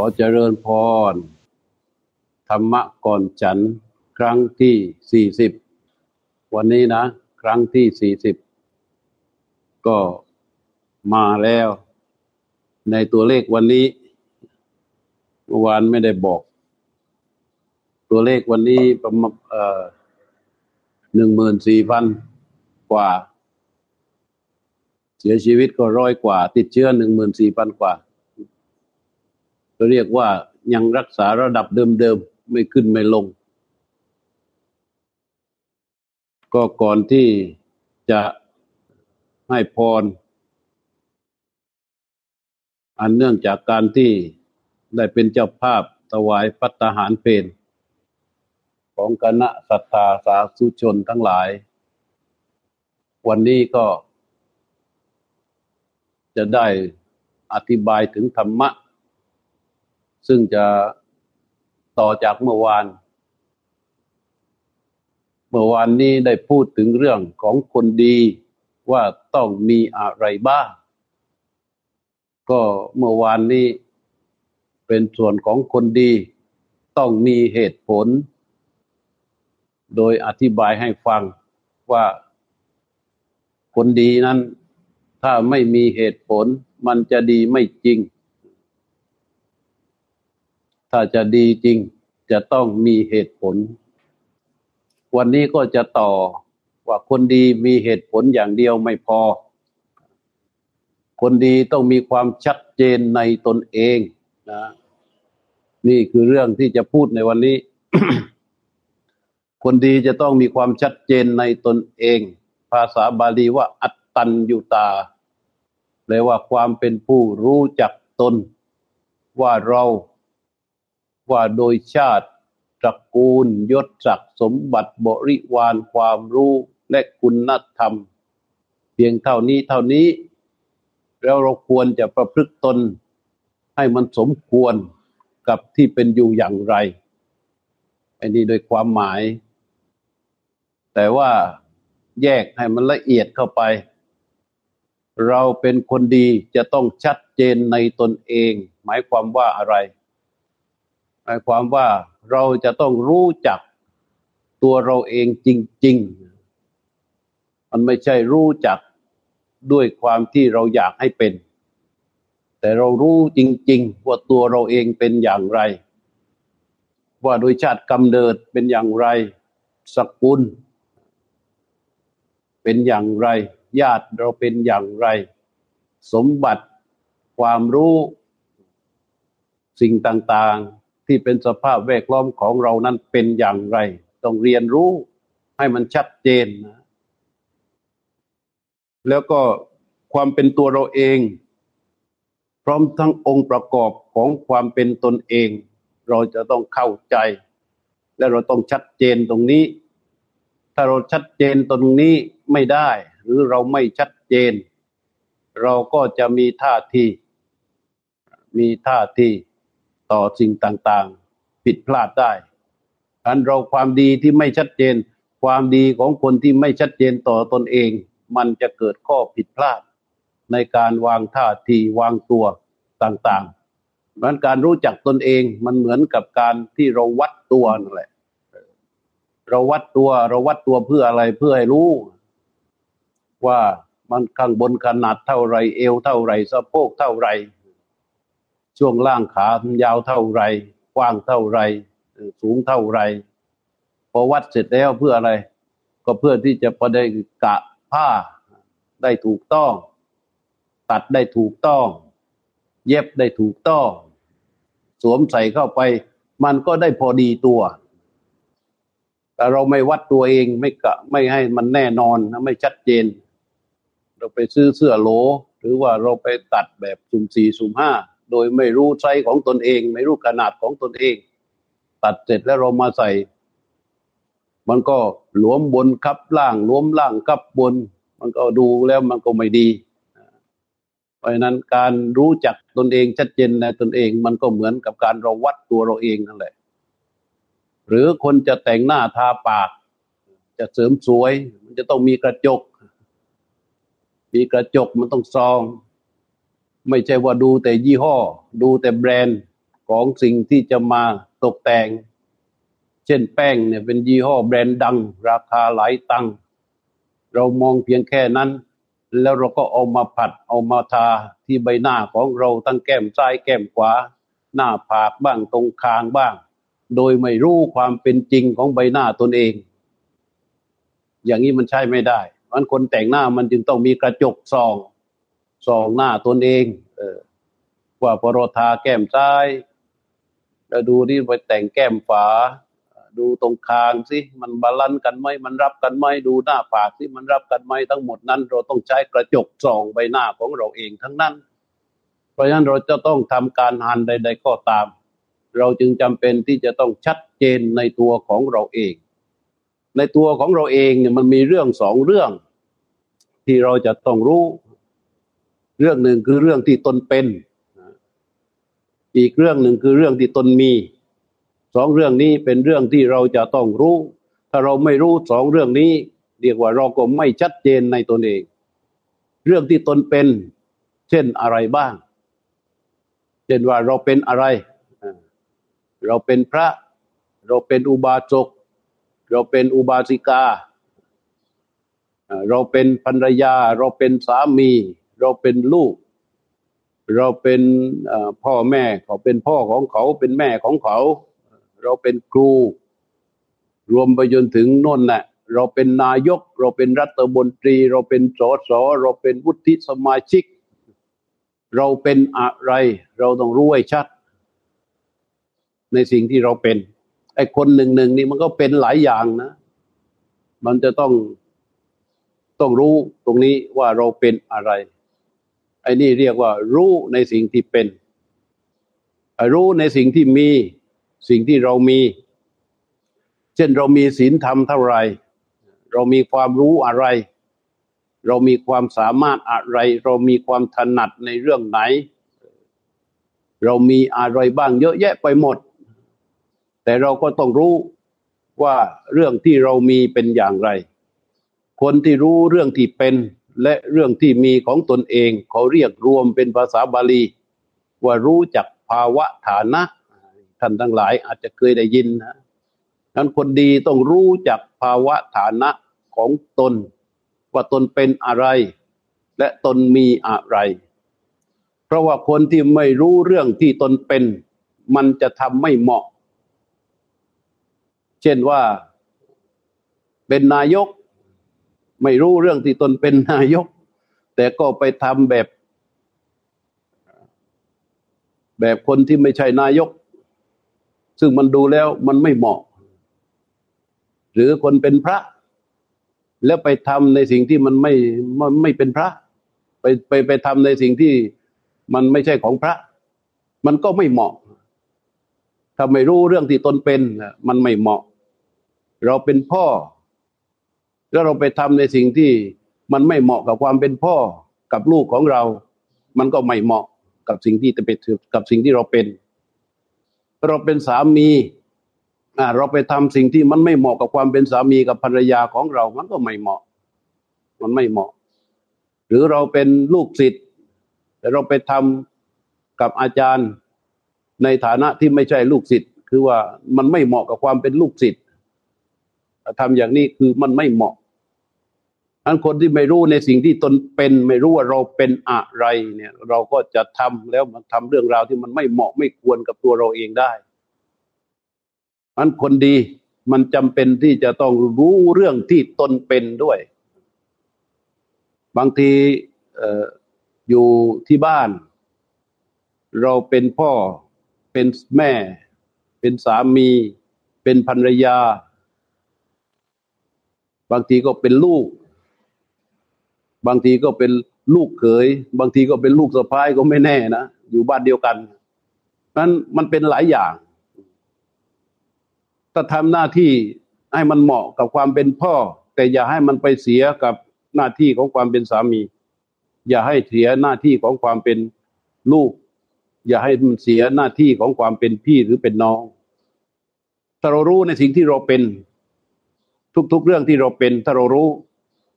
อเจริญพร ธรรมะก่อนฉัน ครั้งที่สี่สิบวันนี้นะ ครั้งที่สี่สิบก็มาแล้ว ในตัวเลขวันนี้เมื่อวานไม่ได้บอก ตัวเลขวันนี้ประมาณเอ่อหนึ่งหมื่นสี่พันกว่า เสียชีวิตก็ร้อยกว่า ติดเชื้อหนึ่งหมื่นสี่พันกว่า เรียกว่ายังรักษาระดับเดิมๆ ไม่ขึ้นไม่ลง ก็ก่อนที่จะให้พร อันเนื่องจากการที่ได้เป็นเจ้าภาพถวายพัตหารเพนของคณะศรัทธาสาธุชนทั้งหลาย วันนี้ก็จะได้อธิบายถึงธรรมะ ซึ่งจะต่อจากเมื่อวาน เมื่อวานนี้ได้พูดถึงเรื่องของคนดีว่าต้องมีอะไรบ้าง ก็เมื่อวานนี้เป็นส่วนของคนดี ต้องมีเหตุผล โดยอธิบายให้ฟังว่าคนดีนั้น ถ้าไม่มีเหตุผลมันจะดีไม่จริง ถ้าจะดีจริงจะต้องมีเหตุผล วันนี้ก็จะต่อว่าคนดีมีเหตุผลอย่างเดียวไม่พอ คนดีต้องมีความชัดเจนในตนเองนะนี่คือเรื่องที่จะพูดในวันนี้ คนดีจะต้องมีความชัดเจนในตนเอง ภาษาบาลีว่า อัตตัญญูตาแปลว่าความเป็นผู้รู้จักตน ว่าเรา ว่าโดยชาติตระกูลยศศักดิ์สมบัติบริวารความรู้และคุณธรรม เพียงเท่านี้เท่านี้ แล้วเราควรจะประพฤติตนให้มันสมควรกับที่เป็นอยู่อย่างไรอันนี้โดยความหมาย แต่ว่าแยกให้มันละเอียดเข้าไป เราเป็นคนดีจะต้องชัดเจนในตนเอง หมายความว่าอะไร หมายความว่าเราจะต้องรู้จักตัวเราเองจริง ๆ มันไม่ใช่รู้จักด้วยความที่เราอยากให้เป็น แต่เรารู้จริง ๆ ว่าตัวเราเองเป็นอย่างไร ว่าโดยชาติกำเนิดเป็นอย่างไร สกุล เป็นอย่างไร ญาติเราเป็นอย่างไร สมบัติความรู้สิ่งต่าง ๆ ที่เป็นสภาพแวดล้อมของเรานั้นเป็นอย่างไร ต้องเรียนรู้ให้มันชัดเจนนะแล้วก็ความเป็นตัวเราเอง พร้อมทั้งองค์ประกอบของความเป็นตนเอง เราจะต้องเข้าใจ และเราต้องชัดเจนตรงนี้ ถ้าเราชัดเจนตรงนี้ไม่ได้ หรือเราไม่ชัดเจน เราก็จะมีท่าที มีท่าที ต่อสิ่งต่างๆ ผิดพลาดได้อันเราความดีที่ไม่ชัดเจน ความดีของคนที่ไม่ชัดเจนต่อตนเอง มันจะเกิดข้อผิดพลาด ในการวางท่าทีวางตัวต่างๆเพราะการรู้จักตนเองมันเหมือนกับการที่เราวัดตัวนั่นแหละ เราวัดตัวเราวัดตัวเพื่ออะไรเพื่อให้รู้ ว่ามันข้างบนขนาดเท่าไรเอวเท่าไรสะโพกเท่าไร ช่วงล่างขายาวเท่าไรกว้างเท่าไรสูงเท่าไรพอวัดเสร็จแล้วเพื่ออะไร ก็เพื่อที่จะประเดกะผ้าได้ถูกต้อง ตัดได้ถูกต้อง เย็บได้ถูกต้อง สวมใส่เข้าไป มันก็ได้พอดีตัว แต่เราไม่วัดตัวเองไม่กะไม่ให้มันแน่นอนนะไม่ชัดเจน เราไปซื้อเสื้อโหล หรือว่าเราไปตัดแบบสุ่มสี่สุ่มห้า โดยไม่รู้ไซส์ของตนเอง ไม่รู้ขนาดของตนเอง ตัดเสร็จแล้วเรามาใส่ มันก็หลวมบนคับล่างหลวมล่างคับบน มันก็ดูแล้วมันก็ไม่ดี เพราะฉะนั้นการรู้จักตนเองชัดเจนในตนเอง มันก็เหมือนกับการเราวัดตัวเราเองนั่นแหละ หรือคนจะแต่งหน้าทาปาก จะเสริมสวย มันจะต้องมีกระจก มีกระจกมันต้องซอง ไม่ใช่ว่าดูแต่ยี่ห้อ ดูแต่แบรนด์ของสิ่งที่จะมาตกแต่ง เช่นแป้งเนี่ยเป็นยี่ห้อแบรนด์ดัง ราคาหลายตังเรามองเพียงแค่นั้น แล้วเราก็เอามาผัดเอามาทาที่ใบหน้าของเราตั้งแก้มซ้ายแก้มขวา หน้าผากบ้างตรงคางบ้าง โดยไม่รู้ความเป็นจริงของใบหน้าตนเอง อย่างนี้มันใช้ไม่ได้มันคนแต่งหน้ามันจึงต้องมีกระจกส่อง ส่องหน้าตนเองเออว่าพอทาแก้มซ้าย แล้วดูที่ไปแต่งแก้มขวา ดูตรงคางสิมัน balance กันไหมมันรับกันไหมดูหน้าผากสิมันรับกันไหมทั้งหมดนั้น เราต้องใช้กระจกส่องใบหน้าของเราเองทั้งนั้น เพราะฉะนั้นเราจะต้องทำการหันใด ๆ ก็ตาม เราจึงจำเป็นที่จะต้องชัดเจนในตัวของเราเอง ในตัวของเราเองเนี่ยมันมีเรื่องสองเรื่อง ที่เราจะต้องรู้ เรื่องหนึ่งคือเรื่องที่ตนเป็น อีกเรื่องหนึ่งคือเรื่องที่ตนมีสองเรื่องนี้เป็นเรื่องที่เราจะต้องรู้ ถ้าเราไม่รู้สองเรื่องนี้เรียกว่าเราก็ไม่ชัดเจนในตนเอง เรื่องที่ตนเป็น เช่นอะไรบ้าง เช่นว่าเราเป็นอะไร เราเป็นพระ เราเป็นอุบาสกเราเป็นอุบาสิกา เราเป็นภรรยา เราเป็นสามี เราเป็นลูก เราเป็นพ่อแม่เขาเป็นพ่อของเขาเป็นแม่ของเขา เราเป็นครู รวมไปจนถึงน่นแหละเราเป็นนายก เราเป็นรัฐมนตรี เราเป็นสสเราเป็นวุฒิสมาชิก เราเป็นอะไร เราต้องรู้ให้ชัด ในสิ่งที่เราเป็นไอ้คนหนึ่งหนึ่งนี่มันก็เป็นหลายอย่างนะ มันจะต้องต้องรู้ตรงนี้ว่าเราเป็นอะไร ไอ้นี่เรียกว่ารู้ในสิ่งที่เป็น รู้ในสิ่งที่มี สิ่งที่เรามี เช่นเรามีศีลธรรมเท่าไร เรามีความรู้อะไร เรามีความสามารถอะไร เรามีความถนัดในเรื่องไหน เรามีอะไรบ้างเยอะแยะไปหมด แต่เราก็ต้องรู้ว่าเรื่องที่เรามีเป็นอย่างไร คนที่รู้เรื่องที่เป็น และเรื่องที่มีของตนเองเขาเรียกรวมเป็นภาษาบาลี ว่ารู้จักภาวะฐานะท่านทั้งหลายอาจจะเคยได้ยินนะนั้นคนดีต้องรู้จักภาวะฐานะของตน ว่าตนเป็นอะไร และตนมีอะไร เพราะว่าคนที่ไม่รู้เรื่องที่ตนเป็น มันจะทำไม่เหมาะ เช่นว่าเป็นนายก ไม่รู้เรื่องที่ตนเป็นนายก แต่ก็ไปทำแบบ แบบคนที่ไม่ใช่นายก ซึ่งมันดูแล้วมันไม่เหมาะ หรือคนเป็นพระ แล้วไปทำในสิ่งที่มันไม่มันไม่เป็นพระ ไปไปไปทำในสิ่งที่มันไม่ใช่ของพระ มันก็ไม่เหมาะถ้าไม่รู้เรื่องที่ตนเป็นมันไม่เหมาะ เราเป็นพ่อ แล้วเราไปทำในสิ่งที่มันไม่เหมาะกับความเป็นพ่อกับลูกของเรา มันก็ไม่เหมาะกับสิ่งที่จะเป็นกับสิ่งที่เราเป็น เราเป็นสามีอ่าเราไปทำสิ่งที่มันไม่เหมาะกับความเป็นสามีกับภรรยาของเรา มันก็ไม่เหมาะ มันไม่เหมาะ หรือเราเป็นลูกศิษย์แต่เราไปทำกับอาจารย์ในฐานะที่ไม่ใช่ลูกศิษย์คือว่ามันไม่เหมาะกับความเป็นลูกศิษย์ ทำอย่างนี้คือมันไม่เหมาะอันคนที่ไม่รู้ในสิ่งที่ตนเป็นไม่รู้ว่าเราเป็นอะไรเนี่ย เราก็จะทำแล้วมันทำเรื่องราวที่มันไม่เหมาะไม่ควรกับตัวเราเองได้อันคนดีมันจำเป็นที่จะต้องรู้เรื่องที่ตนเป็นด้วย บางทีออยู่ที่บ้าน เราเป็นพ่อเป็นแม่ เป็นสามี เป็นภรรยา บางทีก็เป็นลูก บางทีก็เป็นลูกเขย บางทีก็เป็นลูกสะพ้ายก็ไม่แน่นะ อยู่บ้านเดียวกันนั้นมันเป็นหลายอย่างถ้าทำหน้าที่ให้มันเหมาะกับความเป็นพ่อ แต่อย่าให้มันไปเสียกับหน้าที่ของความเป็นสามี อย่าให้เสียหน้าที่ของความเป็นลูก อย่าให้มันเสียหน้าที่ของความเป็นพี่หรือเป็นน้องถ้าเรารู้ในสิ่งที่เราเป็น ทุก ๆ เรื่องที่เราเป็นถ้าเรารู้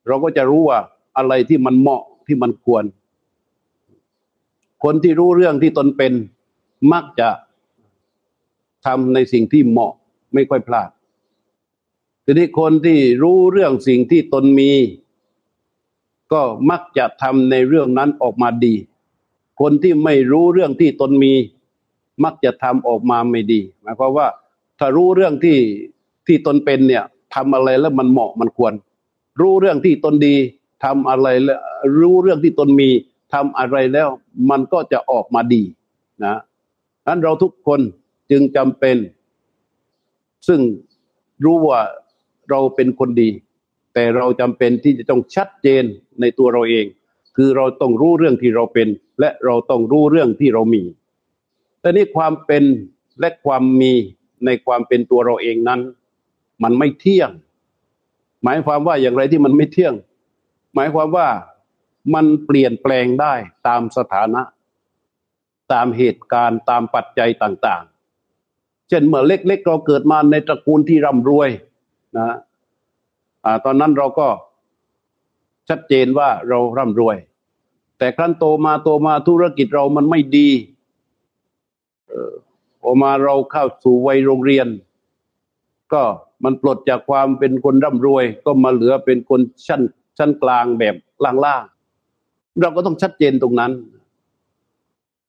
เราก็จะรู้ว่าอะไรที่มันเหมาะที่มันควร คนที่รู้เรื่องที่ตนเป็นมักจะทำในสิ่งที่เหมาะไม่ค่อยพลาดทีนี้คนที่รู้เรื่องสิ่งที่ตนมี ก็มักจะทำในเรื่องนั้นออกมาดี คนที่ไม่รู้เรื่องที่ตนมี มักจะทำออกมาไม่ดี หมายความว่า ถ้ารู้เรื่องที่ที่ตนเป็นเนี่ย ทำอะไรแล้วมันเหมาะมันควร รู้เรื่องที่ตนดีทำอะไรแล้วรู้เรื่องที่ตนมีทำอะไรแล้วมันก็จะออกมาดีนะนั้นเราทุกคนจึงจำเป็น ซึ่งรู้ว่าเราเป็นคนดี แต่เราจำเป็นที่จะต้องชัดเจนในตัวเราเอง คือเราต้องรู้เรื่องที่เราเป็น และเราต้องรู้เรื่องที่เรามีแต่นี่ความเป็นและความมีในความเป็นตัวเราเองนั้น มันไม่เที่ยง หมายความว่าอย่างไรที่มันไม่เที่ยง หมายความว่ามันเปลี่ยนแปลงได้ตามสถานะ ตามเหตุการณ์ตามปัจจัยต่าง ๆ เช่นเมื่อเล็กๆเราเกิดมาในตระกูลที่ร่ำรวยนะอ่าตอนนั้นเราก็ชัดเจนว่าเราร่ำรวย แต่ครั้นโตมาโตมาธุรกิจเรามันไม่ดีเออออกมาเราเข้าสู่วัยโรงเรียน ก็มันปลดจากความเป็นคนร่ำรวย ก็มาเหลือเป็นคนชั้นชั้นกลางแบบล่างๆเราก็ต้องชัดเจนตรงนั้น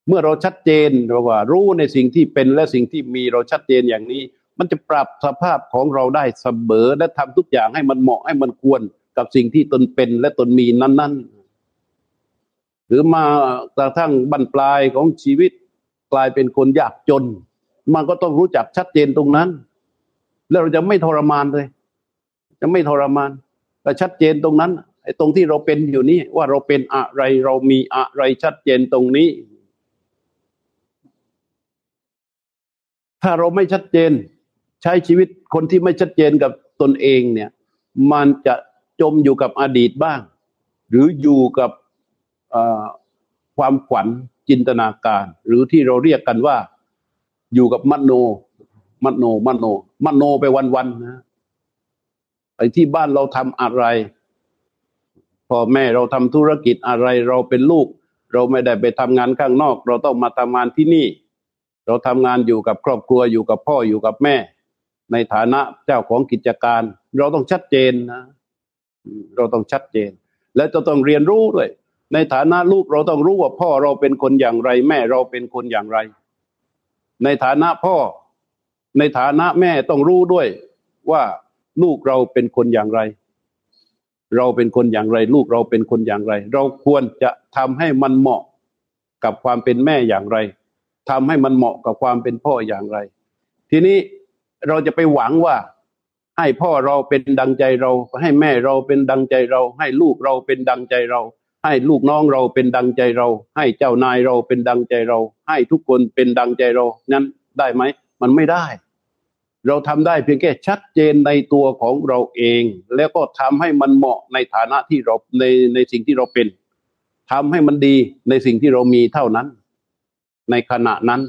เมื่อเราชัดเจนเราว่า รู้ในสิ่งที่เป็นและสิ่งที่มีเราชัดเจนอย่างนี้ มันจะปรับสภาพของเราได้เสมอและทำทุกอย่างให้มันเหมาะให้มันควรกับสิ่งที่ตนเป็นและตนมีนั้น ๆ หรือมากระทั่งบรรปลายของชีวิตกลายเป็นคนยากจน มันก็ต้องรู้จักชัดเจนตรงนั้น แล้วเราจะไม่ทรมานเลย จะไม่ทรมานแต่ชัดเจนตรงนั้นไอ้ตรงที่เราเป็นอยู่นี้ว่าเราเป็นอะไรเรามีอะไรชัดเจนตรงนี้ ถ้าเราไม่ชัดเจน ใช้ชีวิตคนที่ไม่ชัดเจนกับตนเองเนี่ย มันจะจมอยู่กับอดีตบ้าง หรืออยู่กับความฝันจินตนาการ หรือที่เราเรียกกันว่า อยู่กับมโน มโนมโนมโนไปวันๆนะไปที่บ้านเราทำอะไรพ่อแม่เราทำธุรกิจอะไรเราเป็นลูก เราไม่ได้ไปทำงานข้างนอก เราต้องมาทำงานที่นี่ เราทำงานอยู่กับครอบครัวอยู่กับพ่ออยู่กับแม่ ในฐานะเจ้าของกิจการ เราต้องชัดเจนนะ เราต้องชัดเจน และจะต้องเรียนรู้ด้วย ในฐานะลูกเราต้องรู้ว่าพ่อเราเป็นคนอย่างไร แม่เราเป็นคนอย่างไร ในฐานะพ่อ ในฐานะแม่ต้องรู้ด้วยว่าลูกเราเป็นคนอย่างไร เราเป็นคนอย่างไร ลูกเราเป็นคนอย่างไร เราควรจะทำให้มันเหมาะกับความเป็นแม่อย่างไรทำให้มันเหมาะกับความเป็นพ่ออย่างไร ทีนี้เราจะไปหวังว่า ให้พ่อเราเป็นดังใจเรา ให้แม่เราเป็นดังใจเรา ให้ลูกเราเป็นดังใจเรา ให้ลูกน้องเราเป็นดังใจเรา ให้เจ้านายเราเป็นดังใจเรา ให้ทุกคนเป็นดังใจเรานั้นได้ไหมมันไม่ได้ เราทำได้เพียงแค่ชัดเจนในตัวของเราเอง แล้วก็ทำให้มันเหมาะในฐานะที่เราในในสิ่งที่เราเป็นทำให้มันดีในสิ่งที่เรามีเท่านั้น ในขณะนั้น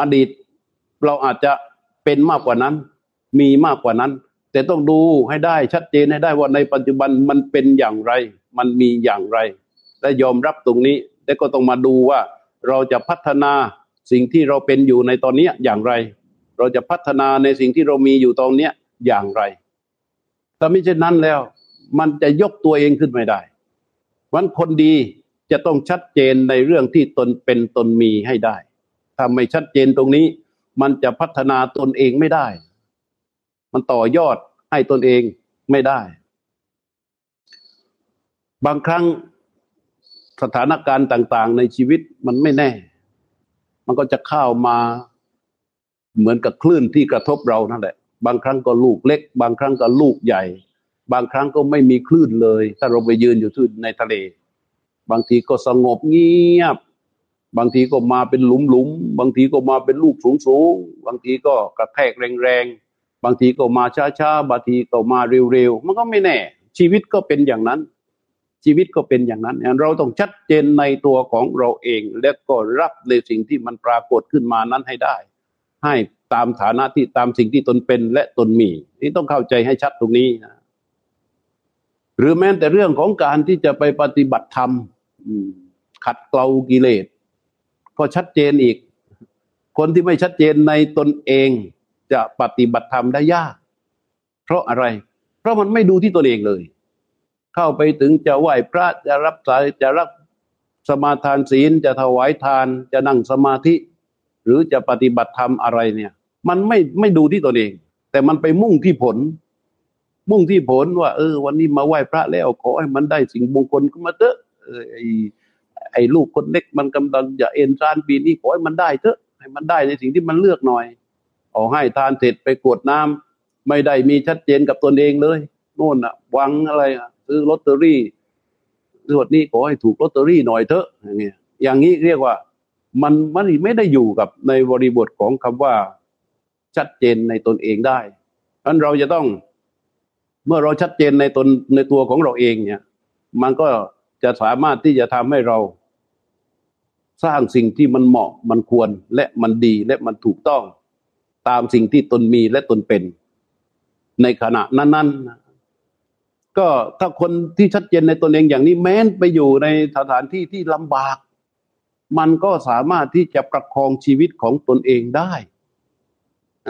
อดีตเราอาจจะเป็นมากกว่านั้น มีมากกว่านั้น แต่ต้องดูให้ได้ชัดเจนให้ได้ว่าในปัจจุบันมันเป็นอย่างไร มันมีอย่างไร และยอมรับตรงนี้แต่ก็ต้องมาดูว่าเราจะพัฒนาสิ่งที่เราเป็นอยู่ในตอนนี้อย่างไร เราจะพัฒนาในสิ่งที่เรามีอยู่ตอนนี้อย่างไร ถ้าไม่เช่นนั้นแล้ว มันจะยกตัวเองขึ้นไม่ได้วันคนดีจะต้องชัดเจนในเรื่องที่ตนเป็นตนมีให้ได้ ถ้าไม่ชัดเจนตรงนี้ มันจะพัฒนาตนเองไม่ได้ มันต่อยอดให้ตนเองไม่ได้ บางครั้งสถานการณ์ต่าง ๆ ในชีวิตมันไม่แน่ มันก็จะเข้ามา เหมือนกับคลื่นที่กระทบเรานั่นแหละ บางครั้งก็ลูกเล็ก บางครั้งก็ลูกใหญ่ บางครั้งก็ไม่มีคลื่นเลย ถ้าเราไปยืนอยู่ที่ในทะเล บางทีก็สงบเงียบ บางทีก็มาเป็นหลุมหลุม บางทีก็มาเป็นลูกสูงสูง บางทีก็กระแทกแรงๆ บางทีก็มาช้าๆ บางทีก็มาเร็วๆ มันก็ไม่แน่ ชีวิตก็เป็นอย่างนั้น ชีวิตก็เป็นอย่างนั้น เราต้องชัดเจนในตัวของเราเอง และก็รับในสิ่งที่มันปรากฏขึ้นมานั้นให้ได้ ให้ตามฐานะที่ตามสิ่งที่ตนเป็นและตนมีนี่ต้องเข้าใจให้ชัดตรงนี้นะหรือแม้แต่เรื่องของการที่จะไปปฏิบัติธรรมขัดเกลากิเลสก็ชัดเจนอีก คนที่ไม่ชัดเจนในตนเองจะปฏิบัติธรรมได้ยาก เพราะอะไร เพราะมันไม่ดูที่ตนเองเลย เข้าไปถึงจะไหว้พระจะรับสายจะรับสมาทานศีลจะถวายทาน จะนั่งสมาธิ หรือจะปฏิบัติธรรมอะไรเนี่ย มันไม่ไม่ดูที่ตนเอง แต่มันไปมุ่งที่ผล มุ่งที่ผลว่า เออ วันนี้มาไหว้พระแล้วขอให้มันได้สิ่งมงคลก็มาเถอะไอ้ไอ้ลูกคนเล็กมันกำลังจะเอ็นทรานปีนี้ขอให้มันได้เถอะให้มันได้ในสิ่งที่มันเลือกหน่อยเอาให้ทานเสร็จไปกวดน้ำไม่ได้มีชัดเจนกับตนเองเลยโน่นอะวังอะไรอะซื้อลอตเตอรี่งวดนี้ขอให้ถูกลอตเตอรี่หน่อยเถอะอย่างเงี้ยอย่างนี้เรียกว่า มันมันไม่ได้อยู่กับในบริบทของคำว่าชัดเจนในตนเองได้เพราะเราจะต้องเมื่อเราชัดเจนในตนในตัวของเราเองเนี่ย มันก็จะสามารถที่จะทำให้เราสร้างสิ่งที่มันเหมาะมันควรและมันดีและมันถูกต้องตามสิ่งที่ตนมีและตนเป็น ในขณะนั้นๆก็ถ้าคนที่ชัดเจนในตนเองอย่างนี้แม้นไปอยู่ในสถานที่ที่ลำบาก มันก็สามารถที่จะประคองชีวิตของตนเองได้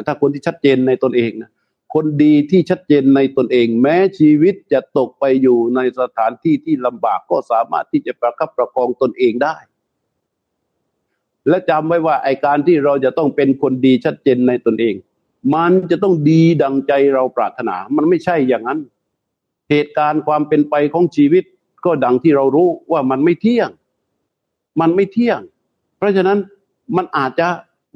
ถ้าคนที่ชัดเจนในตนเองนะคนดีที่ชัดเจนในตนเอง แม้ชีวิตจะตกไปอยู่ในสถานที่ที่ลำบากก็สามารถที่จะประคับประคองตนเองได้ และจำไว้ว่าไอการที่เราจะต้องเป็นคนดีชัดเจนในตนเอง มันจะต้องดีดังใจเราปรารถนา มันไม่ใช่อย่างนั้น เหตุการณ์ความเป็นไปของชีวิตก็ดังที่เรารู้ว่ามันไม่เที่ยง มันไม่เที่ยง เพราะฉะนั้นมันอาจจะ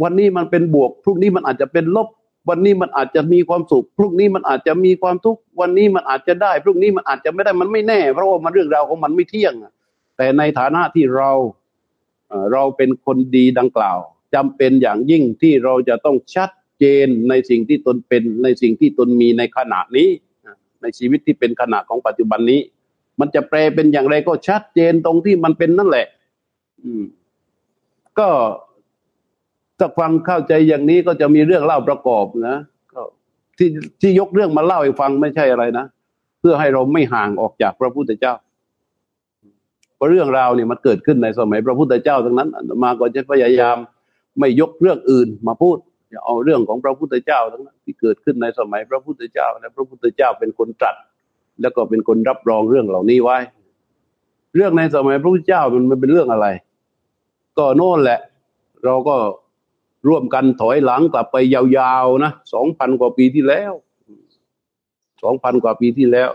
วันนี้มันเป็นบวก พรุ่งนี้มันอาจจะเป็นลบ วันนี้มันอาจจะมีความสุข พรุ่งนี้มันอาจจะมีความทุกข์ วันนี้มันอาจจะได้ พรุ่งนี้มันอาจจะไม่ได้ มันไม่แน่ เพราะว่ามันเรื่องราวของมันไม่เที่ยง แต่ในฐานะที่เราเราเป็นคนดีดังกล่าวจำเป็นอย่างยิ่งที่เราจะต้องชัดเจนในสิ่งที่ตนเป็นในสิ่งที่ตนมีในขณะนี้ ในชีวิตที่เป็นขณะของปัจจุบันนี้ มันจะแปลเป็นอย่างไรก็ชัดเจนตรงที่มันเป็นนั่นแหละ อืม ก็ถ้าฟังเข้าใจอย่างนี้ก็จะมีเรื่องเล่าประกอบนะก็ที่ที่ยกเรื่องมาเล่าให้ฟังไม่ใช่อะไรนะเพื่อให้เราไม่ห่างออกจากพระพุทธเจ้าเพราะเรื่องราวเนี่ยมันเกิดขึ้นในสมัยพระพุทธเจ้าทั้งนั้นมาก็จะพยายามไม่ยกเรื่องอื่นมาพูดเอาเรื่องของพระพุทธเจ้าทั้งนั้นที่เกิดขึ้นในสมัยพระพุทธเจ้าและพระพุทธเจ้าเป็นคนตรัสแล้วก็เป็นคนรับรองเรื่องเหล่านี้ไว้ เรื่องในสมัยพระพุทธเจ้ามันเป็นเรื่องอะไร ก็โน่นแหละ เราก็ร่วมกันถอยหลังกลับไปยาวๆนะสองพันกว่าปีที่แล้วสองพันกว่าปีที่แล้ว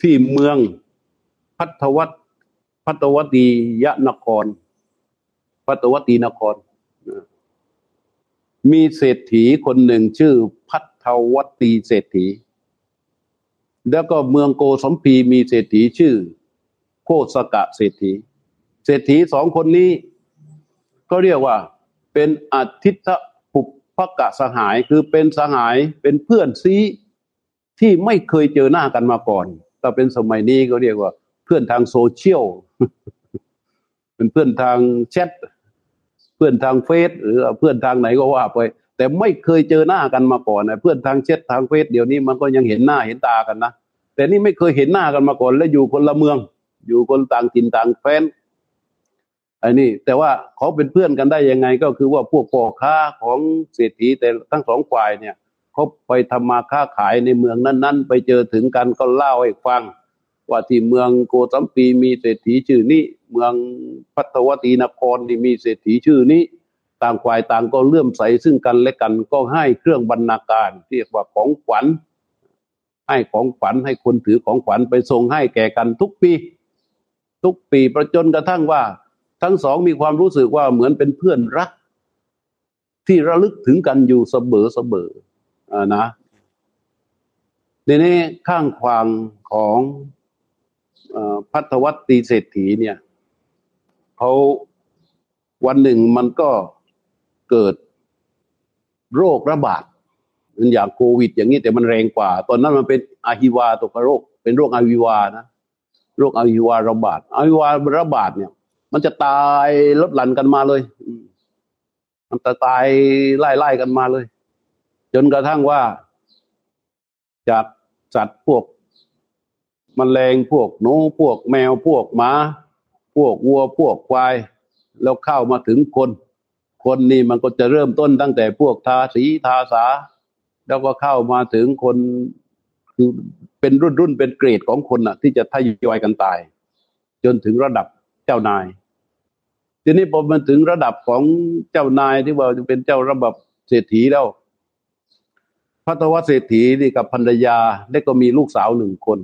ที่เมืองพัทวัตพัตวตียะนคร พัตวตีนคร มีเศรษฐีคนหนึ่งชื่อพัทวตีเศรษฐี แล้วก็เมืองโกสมพีมีเศรษฐีชื่อ โคสกะเศรษฐี เศรษฐีสองคนนี้ ก็เรียกว่าเป็นอทิตปุพกะสหายคือเป็นสหายเป็นเพื่อนซีที่ไม่เคยเจอหน้ากันมาก่อนแต่เป็นสมัยนี้ก็เรียกว่า เพื่อนทางโซเชียลเป็นเพื่อนทางแชทเพื่อนทางเฟซหรือเพื่อนทางไหนก็ว่าไป แต่ไม่เคยเจอหน้ากันมาก่อนนะเพื่อนทางแชททางเฟซเดี๋ยวนี้มันก็ยังเห็นหน้าเห็นตากันนะแต่นี่ไม่เคยเห็นหน้ากันมาก่อน และอยู่คนละเมือง อยู่คนต่างถิ่นต่างแฟน อันนี้แต่ว่าเขาเป็นเพื่อนกันได้ยังไงก็คือว่าพวกพ่อค้าของเศรษฐีแต่ทั้งสองฝ่ายเนี่ยเขาไปทำมาค้าขายในเมืองนั้น ๆ ไปเจอถึงกันก็เล่าให้ฟัง ว่าที่เมืองโกสัมปีมีเศรษฐีชื่อนี้ เมืองพัทวตีนครที่มีเศรษฐีชื่อนี้ ต่างฝ่ายต่างก็เลื่อมใสซึ่งกันและกันก็ให้เครื่องบรรณาการเรียกว่าของขวัญ ให้ของขวัญให้คนถือของขวัญไปส่งให้แก่กันทุกปี ทุกปีประจนกระทั่งว่า ทั้งสองมีความรู้สึกว่าเหมือนเป็นเพื่อนรัก ที่ระลึกถึงกันอยู่เสมอเสมออ่านะในนี้ข้างขวางของภัททวติยเศรษฐีเนี่ยเขาวันหนึ่งมันก็เกิดโรคระบาดเป็นอย่างโควิด อย่างนี้แต่มันแรงกว่า ตอนนั้นมันเป็นอหิวาตกโรค เป็นโรคอหิวานะ โรคอาฮิวาระบาดอาฮิวาระบาดเนี่ย มันจะตายลดหลั่นกันมาเลย มันจะตายไล่ไล่กันมาเลย จนกระทั่งว่า จากสัตว์พวกมแมลงพวกหนูพวกแมวพวกหมา พวกวัวพวกควาย แล้วเข้ามาถึงคน คนนี่มันก็จะเริ่มต้นตั้งแต่พวกทาสีทาสา แล้วก็เข้ามาถึงคนคือเป็นรุ่นรุ่นเป็นเกรดของคนน่ะ ที่จะทยอยกันตาย จนถึงระดับเจ้านาย ทีนี้พอมันถึงระดับของเจ้านายที่ว่าจะเป็นเจ้าระบบเศรษฐีแล้วพัทวเศรษฐีนี่กับภรรยาได้ก็มีลูกสาวหนึ่งคน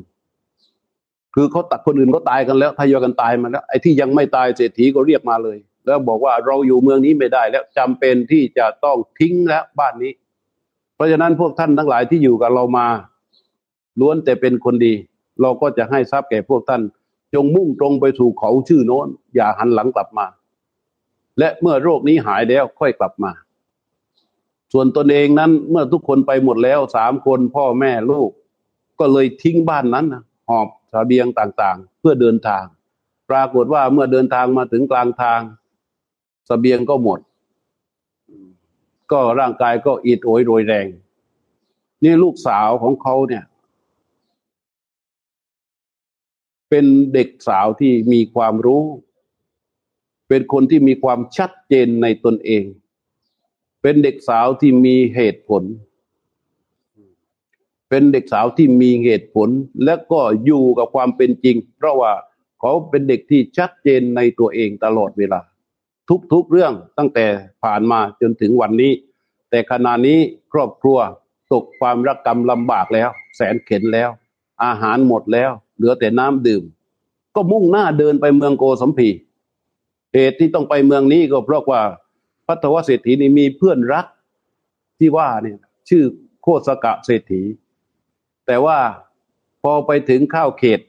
คือเขาตัดคนอื่นเขาตายกันแล้วทยอยกันตายมาแล้วไอ้ที่ยังไม่ตายเศรษฐีก็เรียกมาเลย แล้วบอกว่าเราอยู่เมืองนี้ไม่ได้ แล้วจำเป็นที่จะต้องทิ้งแล้วบ้านนี้ เพราะฉะนั้นพวกท่านทั้งหลายที่อยู่กับเรามาล้วนแต่เป็นคนดี เราก็จะให้ทรัพย์แก่พวกท่าน จงมุ่งตรงไปสู่เขาชื่อโน้น อย่าหันหลังกลับมา และเมื่อโรคนี้หายแล้วค่อยกลับมา ส่วนตนเองนั้นเมื่อทุกคนไปหมดแล้วสามคนพ่อแม่ลูก ก็เลยทิ้งบ้านนั้นหอบสเบียงต่างๆ เพื่อเดินทาง ปรากฏว่าเมื่อเดินทางมาถึงกลางทางสเบียงก็หมด ก็ร่างกายก็อิดโอยโรยแรง นี่ลูกสาวของเขาเนี่ย เป็นเด็กสาวที่มีความรู้ เป็นคนที่มีความชัดเจนในตนเอง เป็นเด็กสาวที่มีเหตุผล เป็นเด็กสาวที่มีเหตุผล และก็อยู่กับความเป็นจริง เพราะว่าเขาเป็นเด็กที่ชัดเจนในตัวเองตลอดเวลา ทุกๆเรื่องตั้งแต่ผ่านมาจนถึงวันนี้ แต่ขณะนี้ครอบครัวตกความรักกรรมลำบากแล้ว แสนเข็นแล้ว อาหารหมดแล้ว เหลือแต่น้ำดื่ม ก็มุ่งหน้าเดินไปเมืองโกสัมพี เหตุที่ต้องไปเมืองนี้ก็เพราะว่าพัทวเศรษฐีนี่มีเพื่อนรักที่ว่าเนี่ยชื่อโคสกะเศรษฐี แต่ว่าพอไปถึงข้าวเขต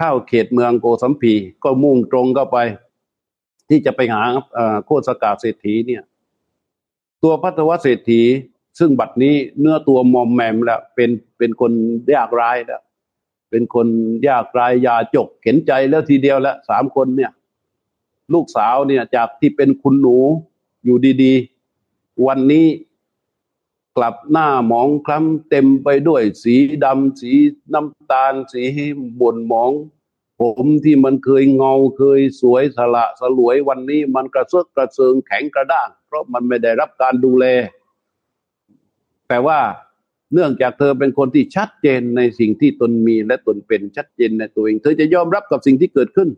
ข้าวเขตเมืองโกสัมพี ก็มุ่งตรงเข้าไป ที่จะไปหาโคสกะเศรษฐีเนี่ย ตัวพัทวเศรษฐีซึ่งบัดนี้เนื้อตัวมอมแมมแล้วเป็นเป็นคนยากร้ายแล้วเป็นคนยากไร้ยาจกเข็นใจแล้วทีเดียวแล้วสามคนเนี่ย ลูกสาวเนี่ยจากที่เป็นคุณหนูอยู่ดี ๆ วันนี้กลับหน้าหมองคล้ำเต็มไปด้วยสีดำสีน้ำตาล สีบ่นหมอง ผมที่มันเคยเงาเคยสวยสละสลวยวันนี้มันกระเซาะกระเซิงแข็งกระด้าง เพราะมันไม่ได้รับการดูแล แต่ว่าเนื่องจากเธอเป็นคนที่ชัดเจนในสิ่งที่ตนมีและตนเป็นชัดเจนในตัวเอง เธอจะยอมรับกับสิ่งที่เกิดขึ้น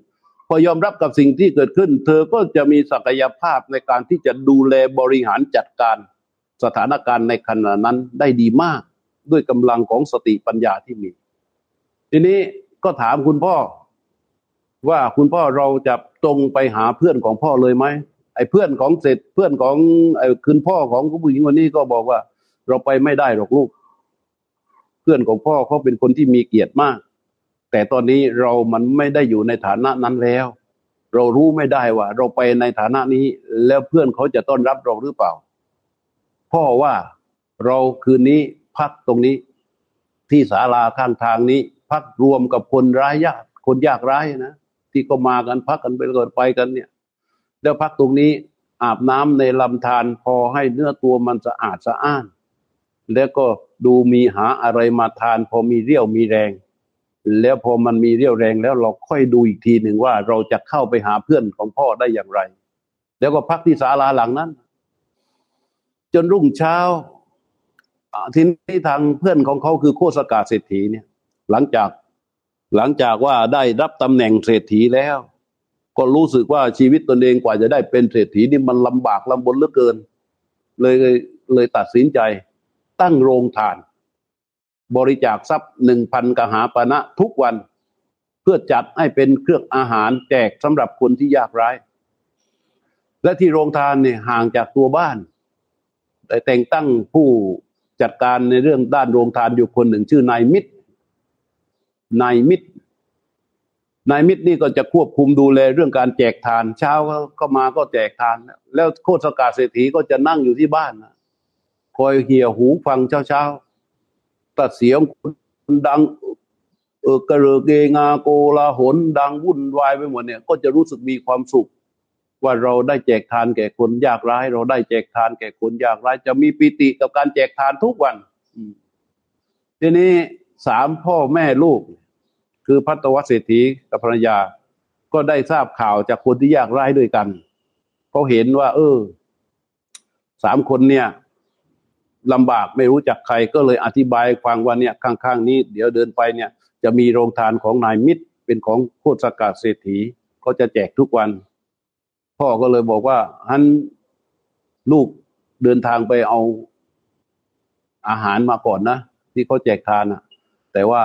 พอยอมรับกับสิ่งที่เกิดขึ้น เธอก็จะมีศักยภาพในการที่จะดูแลบริหารจัดการสถานการณ์ในขณะนั้นได้ดีมากด้วยกำลังของสติปัญญาที่มี ทีนี้ก็ถามคุณพ่อ ว่าคุณพ่อเราจะตรงไปหาเพื่อนของพ่อเลยไหมไอ้เพื่อนของเสร็จเพื่อนของไอ้คุณพ่อของผู้หญิงคนนี้ก็บอกว่า เราไปไม่ได้หรอกลูก เพื่อนของพ่อเขาเป็นคนที่มีเกียรติมาก แต่ตอนนี้เรามันไม่ได้อยู่ในฐานะนั้นแล้ว เรารู้ไม่ได้ว่า เราไปในฐานะนี้ แล้วเพื่อนเขาจะต้อนรับเราหรือเปล่า พ่อว่าเราคืนนี้พักตรงนี้ ที่ศาลาข้างทางนี้ พักรวมกับคนร้ายยากคนยากร้ายนะที่ก็มากันพักกันไปเกิดไปกันเนี่ย แล้วพักตรงนี้อาบน้ำในลำธารพอให้เนื้อตัวมันสะอาดสะอ้าน แล้วก็ดูมีหาอะไรมาทาน พอมีเรี่ยวมีแรง แล้วพอมันมีเรี่ยวแรงแล้วเราค่อยดูอีกทีหนึ่งว่าเราจะเข้าไปหาเพื่อนของพ่อได้อย่างไร แล้วก็พักที่ศาลาหลังนั้น จนรุ่งเช้าทีนี้ทางเพื่อนของเขาคือโคสกาเศรษฐีเนี่ย หลังจากหลังจากว่าได้รับตำแหน่งเศรษฐีแล้ว ก็รู้สึกว่าชีวิตตนเองกว่าจะได้เป็นเศรษฐีนี่มันลำบากลำบนเหลือเกิน เลยเลยตัดสินใจ ตั้งโรงทาน บริจาคทรัพย์หนึ่งพันกหาปณะทุกวัน เพื่อจัดให้เป็นเครื่องอาหารแจกสำหรับคนที่ยากไร้และที่โรงทานเนี่ยห่างจากตัวบ้านแต่แต่งตั้งผู้จัดการในเรื่องด้านโรงทานอยู่คนหนึ่งชื่อนายมิตรนายมิตรนายมิตรนี่ก็จะควบคุมดูแลเรื่องการแจกทาน เช้าก็มาก็แจกทาน แล้วโคตรสกาเศรษฐีก็จะนั่งอยู่ที่บ้านคอยเหี่ยหูฟังเช้าๆ ตัดเสียงดังเออกระเรเกงาโกลาหนดังวุ่นวายไปหมดเนี่ย ก็จะรู้สึกมีความสุข ว่าเราได้แจกทานแก่คนยากไร้เราได้แจกทานแก่คนยากไร้จะมีปิติกับการแจกทานทุกวันทีนี้สามพ่อแม่ลูก คือพัตวเศรษฐีกับภรรยา ก็ได้ทราบข่าวจากคนที่ยากไร้ด้วยกันเขาเห็นว่า เออสามคนเนี่ย ลำบากไม่รู้จักใครก็เลยอธิบายฟังว่าเนี่ยข้างๆนี้ เดี๋ยวเดินไปเนี่ยจะมีโรงทานของนายมิตรเป็นของโคตรสกัดเศรษฐีเขาจะแจกทุกวัน พ่อก็เลยบอกว่าฮันลูกเดินทางไปเอาอาหารมาก่อนนะที่เขาแจกทานอะ แต่ว่า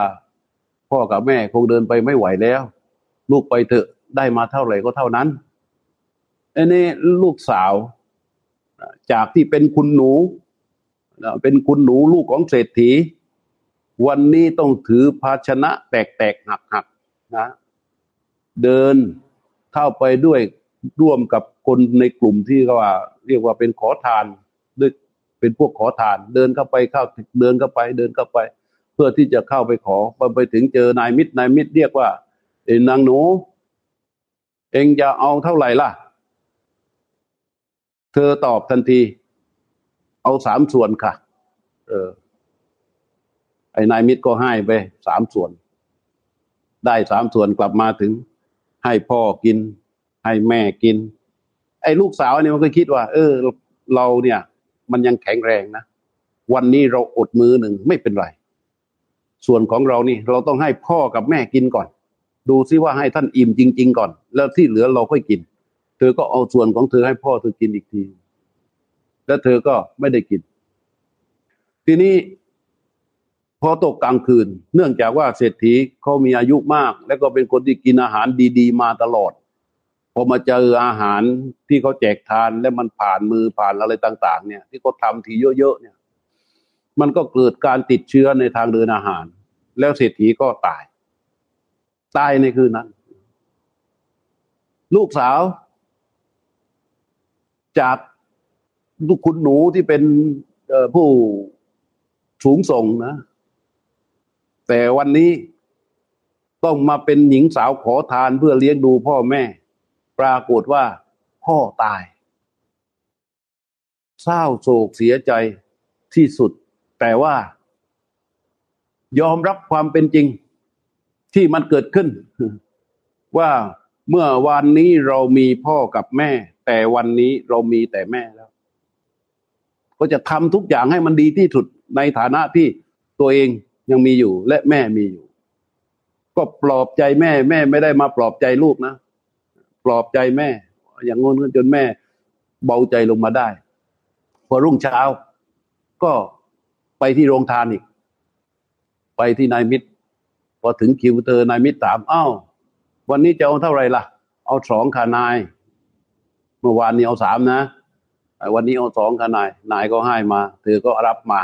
พ่อกับแม่คงเดินไปไม่ไหวแล้ว ลูกไปเถอะได้มาเท่าไหร่ก็เท่านั้นอันนี้ลูกสาว จากที่เป็นคุณหนู เป็นคุณหนูลูกของเศรษฐี วันนี้ต้องถือภาชนะแตกๆหักๆนะเดินเข้าไปด้วยร่วมกับคนในกลุ่มที่เขาว่า เรียกว่าเป็นขอทานด้วยเป็นพวกขอทาน เดินเข้าไปเข้าเดินเข้าไป เดินเข้าไป เพื่อที่จะเข้าไปขอพอไปถึงเจอนายมิตรนายมิตรเรียกว่าเอ็นนางหนู เองจะเอาเท่าไหร่ล่ะ เธอตอบทันที เอาสามส่วนค่ะ เออ ไอ้นายมิตรก็ให้ไปสามส่วน ได้สามส่วนกลับมาถึง ให้พ่อกิน ให้แม่กิน ไอ้ลูกสาวเนี่ยมันก็คิดว่า เออ เราเนี่ย มันยังแข็งแรงนะวันนี้เราอดมือหนึ่งไม่เป็นไร ส่วนของเรานี่ เราต้องให้พ่อกับแม่กินก่อน ดูซิว่าให้ท่านอิ่มจริง ๆ ก่อน แล้วที่เหลือเราค่อยกิน เธอก็เอาส่วนของเธอให้พ่อเธอกินอีกที แล้วเธอก็ไม่ได้กิน ทีนี้พอตกกลางคืน เนื่องจากว่าเศรษฐีเขามีอายุมาก แล้วก็เป็นคนที่กินอาหารดีๆ มาตลอด พอมาเจออาหารที่เขาแจกทานแล้วมันผ่านมือผ่านอะไรต่าง ๆ เนี่ย ที่เขาทาทีเยอะๆเนี่ย มันก็เกิดการติดเชื้อในทางเดินอาหาร แล้วเศรษฐีก็ตาย ตายในคืนนั้น ลูกสาว จาก ลูกคุณหนูที่เป็นผู้สูงส่งนะ แต่วันนี้ต้องมาเป็นหญิงสาวขอทานเพื่อเลี้ยงดูพ่อแม่ ปรากฏว่าพ่อตาย เศร้าโศกเสียใจที่สุด แต่ว่ายอมรับความเป็นจริงที่มันเกิดขึ้น ว่าเมื่อวันนี้เรามีพ่อกับแม่ แต่วันนี้เรามีแต่แม่แล้ว ก็จะทำทุกอย่างให้มันดีที่สุดในฐานะที่ตัวเองยังมีอยู่ และแม่มีอยู่ ก็ปลอบใจแม่ แม่ไม่ได้มาปลอบใจลูกนะปลอบใจแม่ อย่างงนจนแม่ เบาใจลงมาได้ พอรุ่งเช้า ก็ไปที่โรงทานอีก ไปที่นายมิตร พอถึงคิวเตอนายมิตรถามอ้าววันนี้จะเอาเท่าไหร่ล่ะ เอาสองขานาย เมื่อวานนี้เอาสามนะ วันนี้เอาสองขานายนายก็ให้มาเธอก็รับมา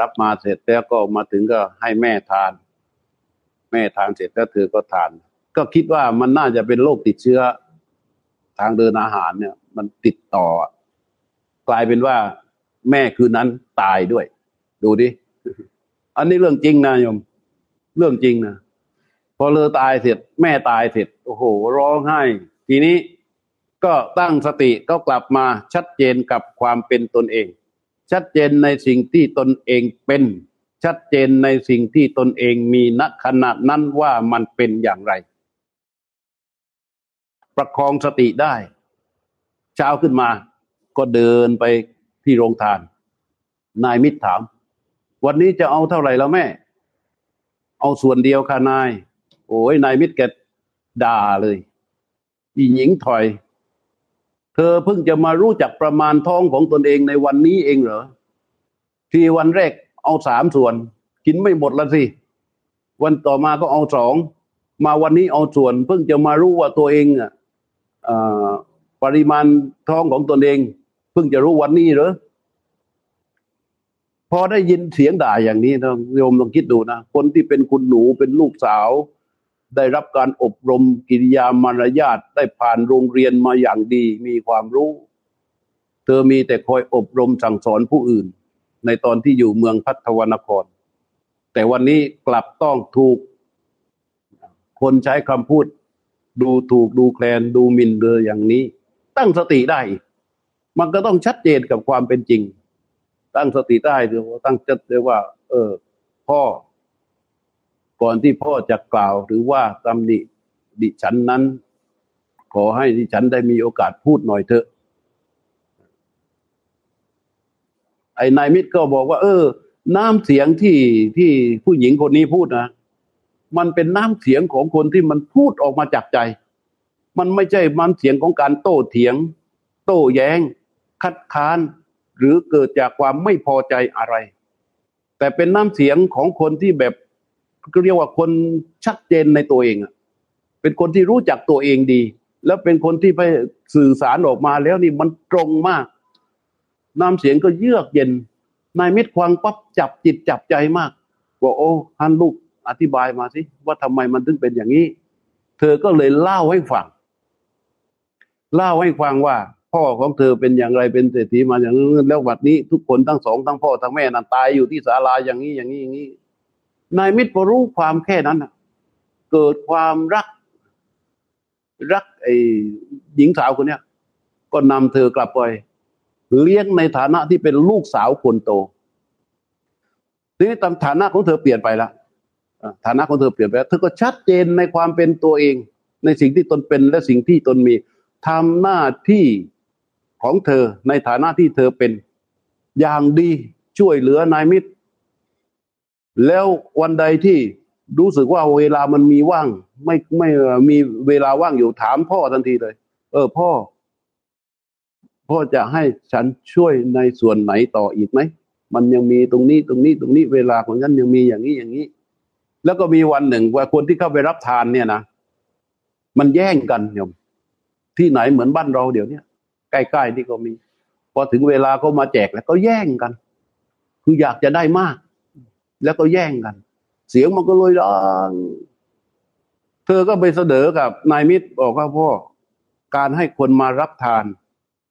รับมาเสร็จแล้วก็มาถึงก็ให้แม่ทาน แม่ทานเสร็จแล้วเธอก็ทาน ก็คิดว่ามันน่าจะเป็นโรคติดเชื้อ ทางเดินอาหารเนี่ย มันติดต่อ กลายเป็นว่า แม่คืนนั้นตายด้วย ดูดิอันนี้เรื่องจริงนะโยม เรื่องจริงนะพอเลอตายเสร็จ แม่ตายเสร็จ โอ้โห ร้องไห้ ทีนี้ ก็ตั้งสติก็กลับมาชัดเจนกับความเป็นตนเอง ชัดเจนในสิ่งที่ตนเองเป็น ชัดเจนในสิ่งที่ตนเองมีณขณะนั้นว่ามันเป็นอย่างไร ประคองสติได้ เช้าขึ้นมาก็เดินไปที่โรงทาน นายมิตรถาม วันนี้จะเอาเท่าไหร่แล้วแม่ เอาส่วนเดียวค่ะนาย โอ้ยนายมิตรแกด่าเลยอีหญิงถอย เธอเพิ่งจะมารู้จักประมาณท้องของตนเองในวันนี้เองเหรอ ที่วันแรกเอาสามส่วน กินไม่หมดละสิ วันต่อมาก็เอาสอง มาวันนี้เอาส่วน เพิ่งจะมารู้ว่าตัวเองอะปริมาณท้องของตนเอง เพิ่งจะรู้วันนี้เหรอพอได้ยินเสียงด่าอย่างนี้นะโยมลองคิดดูนะ คนที่เป็นคุณหนูเป็นลูกสาว ได้รับการอบรมกิริยามารยาทได้ผ่านโรงเรียนมาอย่างดีมีความรู้ เธอมีแต่คอยอบรมสั่งสอนผู้อื่น ในตอนที่อยู่เมืองพัทวนคร แต่วันนี้กลับต้องถูก คนใช้คำพูด ดูถูกดูแคลนดูหมิ่นเลยอย่างนี้ ตั้งสติได้ มันก็ต้องชัดเจนกับความเป็นจริง ตั้งสติได้หรือว่าตั้งจัดเลยว่า เออ พ่อ ก่อนที่พ่อจะกล่าวหรือว่าตำหนิดิฉันนั้น ขอให้ดิฉันได้มีโอกาสพูดหน่อยเถอะ ไอ้นายมิตรก็บอกว่า เออ น้ำเสียงที่ที่ผู้หญิงคนนี้พูดนะมันเป็นน้ำเสียงของคนที่มันพูดออกมาจากใจ มันไม่ใช่มันเสียงของการโต้เถียง โต้แย้ง คัดค้าน หรือเกิดจากความไม่พอใจอะไร แต่เป็นน้ำเสียงของคนที่แบบ เรียกว่าคนชัดเจนในตัวเองอะเป็นคนที่รู้จักตัวเองดี แล้วเป็นคนที่ไปสื่อสารออกมาแล้วนี่มันตรงมากน้ำเสียงก็เยือกเย็น นายมิตรควังปั๊บจับจิตจับใจมากว่าโอ้ฮันลูกอธิบายมาสิว่าทำไมมันถึงเป็นอย่างนี้ เธอก็เลยเล่าให้ฟังเล่าให้ฟังว่า พ่อของเธอเป็นอย่างไรเป็นเศรษฐีมาอย่างนี้แล้ววัดนี้ ทุกคนทั้งสองทั้งพ่อทั้งแม่นั้นตายอยู่ที่ศาลาอย่างนี้อย่างนี้อย่างนี้ นายมิตรพอรู้ความแค่นั้นเกิดความรัก รักไอ้หญิงสาวคนเนี้ยก็นำเธอกลับไป เลี้ยงในฐานะที่เป็นลูกสาวคนโต ทีนี้ตามฐานะของเธอเปลี่ยนไปแล้วฐานะของเธอเปลี่ยนไปแล้วเธอก็ชัดเจนในความเป็นตัวเอง ในสิ่งที่ตนเป็นและสิ่งที่ตนมีทำหน้าที่ของเธอในฐานะที่เธอเป็นอย่างดีช่วยเหลือนายมิตร แล้ววันใดที่รู้สึกว่าเวลามันมีว่าง ไม่ไม่มีเวลาว่างอยู่ถามพ่อทันทีเลย เออพ่อ พ่อจะให้ฉันช่วยในส่วนไหนต่ออีกไหมมันยังมีตรงนี้ตรงนี้ตรงนี้เวลาของฉันยังมีอย่างนี้อย่างนี้ แล้วก็มีวันหนึ่งว่าคนที่เข้าไปรับทานเนี่ยนะมันแย่งกันโยมที่ไหนเหมือนบ้านเราเดี๋ยวนี้ใกล้ๆนี่ก็มี พอถึงเวลาก็มาแจกแล้วก็แย่งกัน คืออยากจะได้มาก แล้วก็แย่งกัน เสียงมันก็เลยดังเธอก็ไปเสนอกับนายมิตรบอกว่าพ่อการให้คนมารับทาน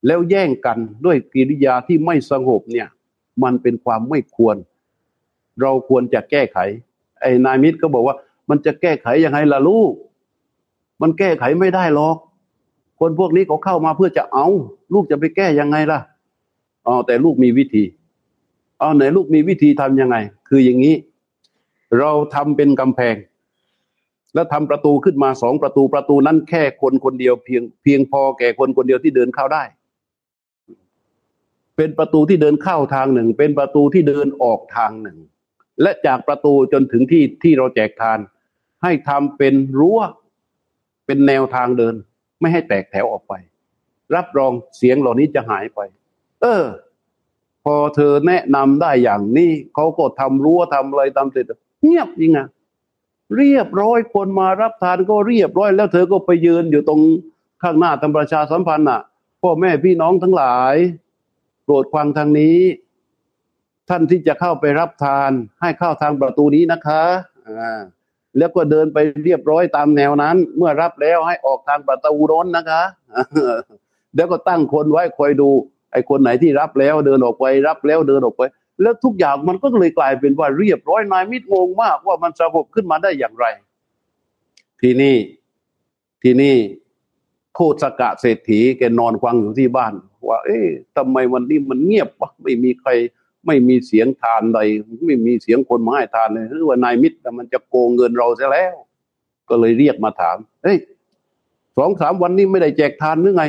แล้วแย่งกันด้วยกิริยาที่ไม่สงบเนี่ย มันเป็นความไม่ควร เราควรจะแก้ไข ไอ้นายมิตรก็บอกว่า มันจะแก้ไขยังไงล่ะลูก มันแก้ไขไม่ได้หรอก คนพวกนี้เขาเข้ามาเพื่อจะเอา ลูกจะไปแก้ยังไงล่ะอ๋อแต่ลูกมีวิธี เอาไหนลูกมีวิธีทํำยังไง คืออย่างนี้ เราทำเป็นกำแพง แล้วทำประตูขึ้นมาสองประตูประตูนั้นแค่คนคนเดียวเพียงเพียงพอแก่คนคนเดียวที่เดินเข้าได้ เป็นประตูที่เดินเข้าทางหนึ่ง เป็นประตูที่เดินออกทางหนึ่ง และจากประตูจนถึงที่ที่เราแจกทาน ให้ทำเป็นรั้วเป็นแนวทางเดิน ไม่ให้แตกแถวออกไป รับรองเสียงเหล่านี้จะหายไป เออ พอเธอแนะนำได้อย่างนี้เขาก็ทำรั้วทำอะไรทำเสร็จเงียบจริงอะเรียบร้อยคนมารับทานก็เรียบร้อย แล้วเธอก็ไปยืนอยู่ตรงข้างหน้าทำประชาสัมพันธ์อะพ่อแม่พี่น้องทั้งหลายโปรดฟังทางนี้ ท่านที่จะเข้าไปรับทาน ให้เข้าทางประตูนี้นะคะอ่าแล้วก็เดินไปเรียบร้อยตามแนวนั้น เมื่อรับแล้วให้ออกทางประตูร้นนะคะแล้วก็ตั้งคนไว้คอยดู ไอ้คนไหนที่รับแล้วเดินออกไปรับแล้วเดินออกไป แล้วทุกอย่างมันก็เลยกลายเป็นว่าเรียบร้อยนายมิตรงงมากว่ามันสงบขึ้นมาได้อย่างไร ทีนี้ทีนี้โคสกะเศรษฐีแกนอนฟังอยู่ที่บ้าน ว่า เอ๊ะทำไมวันนี้มันเงียบวะไม่มีใครไม่มีเสียงทานใด ไม่มีเสียงคนมาให้ทานเลยหรือว่านายมิตรมันจะโกงเงินเราซะแล้ว ก็เลยเรียกมาถามเฮ้ยสองสามวันนี้ไม่ได้แจกทานหรือไง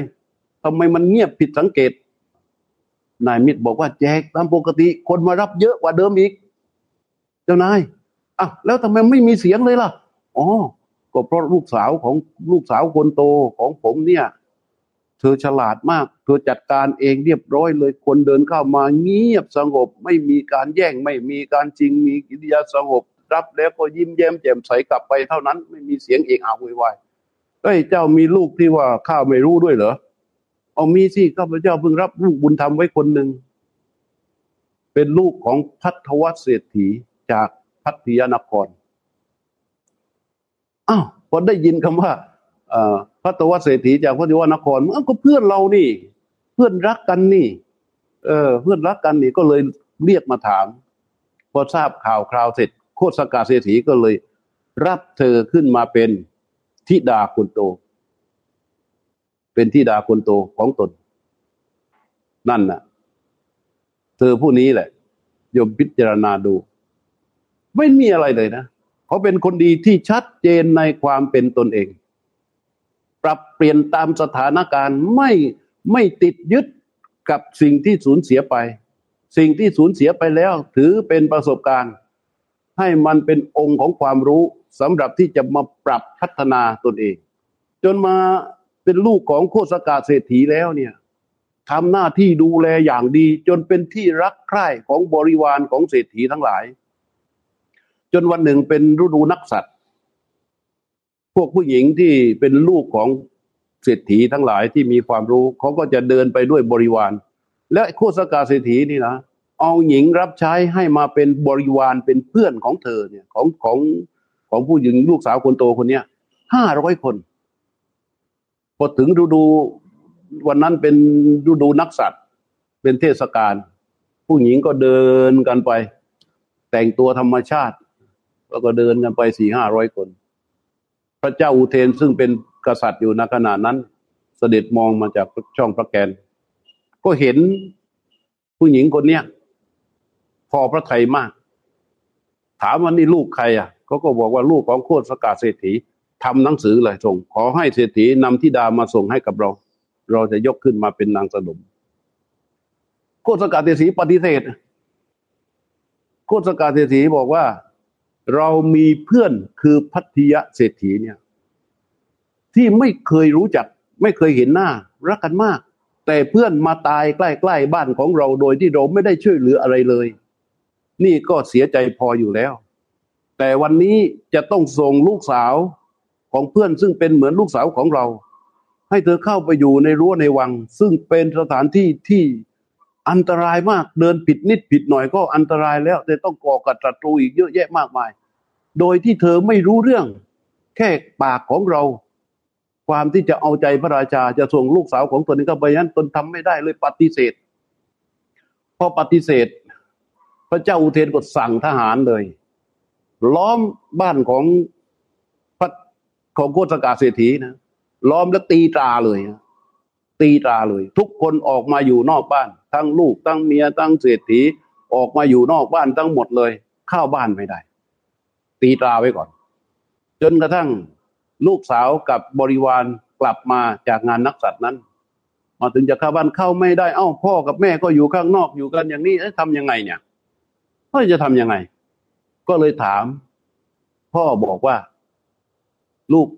ทำไมมันเงียบผิดสังเกต นายมิตรบอกว่าแจกตามปกติ คนมารับเยอะกว่าเดิมอีก เจ้านายอะแล้วทำไมไม่มีเสียงเลยล่ะอ๋อก็เพราะลูกสาวของลูกสาวคนโตของผมเนี่ย เธอฉลาดมาก เธอจัดการเองเรียบร้อยเลย คนเดินเข้ามาเงียบสงบ ไม่มีการแย่งไม่มีการจริงมีกิริยาสงบ รับแล้วก็ยิ้มแย้มแจ่มใสกลับไปเท่านั้น ไม่มีเสียงเอกอาวุยวายเอ้ยเจ้ามีลูกที่ว่าข้าไม่รู้ด้วยเหรอ เอามีสิข้าพเจ้าเพิ่งรับลูกบุญธรรมไว้คนหนึ่ง เป็นลูกของพัทวัตเศรษฐีจากพัทยานครอ้าวพอได้ยินคำว่าพระตวัเศรษฐีจากพระดิวานครก็เพื่อนเรานี่ เพื่อนรักกันนี่ เออ เพื่อนรักกันนี่ก็เลยเรียกมาถาม พอทราบข่าวคราวเสร็จ โคตรสกาเศรษฐีก็เลย รับเธอขึ้นมาเป็นทิดาคนโต เป็นทิดาคนโตของตน นั่นน่ะ เธอผู้นี้แหละยมพิจารณาดู ไม่มีอะไรเลยนะเขาเป็นคนดีที่ชัดเจนในความเป็นตนเอง ปรับเปลี่ยนตามสถานการณ์ไม่ไม่ติดยึดกับสิ่งที่สูญเสียไป สิ่งที่สูญเสียไปแล้ว ถือเป็นประสบการณ์ ให้มันเป็นองค์ของความรู้สำหรับที่จะมาปรับพัฒนาตนเอง จนมา เป็นลูกของโคสกาเศรษฐีแล้วเนี่ยทำหน้าที่ดูแลอย่างดี จนเป็นที่รักใคร่ของบริวารของเศรษฐีทั้งหลาย จนวันหนึ่งเป็นฤดูนักสัตว์พวกผู้หญิงที่เป็นลูกของเศรษฐีทั้งหลายที่มีความรู้เขาก็จะเดินไปด้วยบริวาร และโคสกาเศรษฐีนี่นะเอาหญิงรับใช้ให้มาเป็นบริวารเป็นเพื่อนของเธอเนี่ยของของของผู้หญิงลูกสาวคนโตคนเนี้ยห้าร้อยคน อถึงฤดูวันนั้นเป็นฤดูนักสัตว์เป็นเทศกาลผู้หญิงก็เดินกันไป แต่งตัวธรรมชาติ แล้วก็เดินกันไปสี่ห้าร้อยคน พระเจ้าอุเทนซึ่งเป็นกษัตริย์อยู่ในขณะนั้น เสด็จมองมาจากช่องพระแกน ก็เห็นผู้หญิงคนเนี้ยพอพระไทยมาก ถามว่านี่ลูกใครอะเขาก็บอกว่าลูกของโคตรสกาเศรษฐี ทำหนังสือเลยส่ง ขอให้เศรษฐีนำทิดามาส่งให้กับเรา เราจะยกขึ้นมาเป็นนางสนมโคตสกาเศรษฐีปฏิเสธโคตสกาเศรษฐีบอกว่า เรามีเพื่อนคือพัทยะเศรษฐีเนี่ย ที่ไม่เคยรู้จัก ไม่เคยเห็นหน้า รักกันมาก แต่เพื่อนมาตายใกล้ๆบ้านของเราโดยที่เราไม่ได้ช่วยเหลืออะไรเลย นี่ก็เสียใจพออยู่แล้ว แต่วันนี้จะต้องส่งลูกสาว ของเพื่อนซึ่งเป็นเหมือนลูกสาวของเรา ให้เธอเข้าไปอยู่ในรั้วในวัง ซึ่งเป็นสถานที่ที่อันตรายมากเดินผิดนิดผิดหน่อยก็อันตรายแล้วแต่ต้องก่อกับศัตรูอีกเยอะแยะมากมาย โดยที่เธอไม่รู้เรื่อง แค่ปากของเรา ความที่จะเอาใจพระราชาจะส่งลูกสาวของตนนี้เข้าไปนั้นตนทำไม่ได้เลยปฏิเสธพอปฏิเสธ พระเจ้าอุเทนก็สั่งทหารเลย ล้อมบ้านของ ของโคตรกาเศรษฐีนะล้อมแล้วตีตราเลยตีตราเลย ทุกคนออกมาอยู่นอกบ้าน ทั้งลูกทั้งเมียทั้งเศรษฐีออกมาอยู่นอกบ้านทั้งหมดเลย เข้าบ้านไม่ได้ ตีตราไว้ก่อน จนกระทั่งลูกสาวกับบริวารกลับมาจากงานนักสัตว์นั้นมาถึงจะเข้าบ้านเข้าไม่ได้ เอ้าพ่อกับแม่ก็อยู่ข้างนอกอยู่กันอย่างนี้ทำยังไงเนี่ยก็จะทำยังไง ก็เลยถาม พ่อบอกว่า ลูก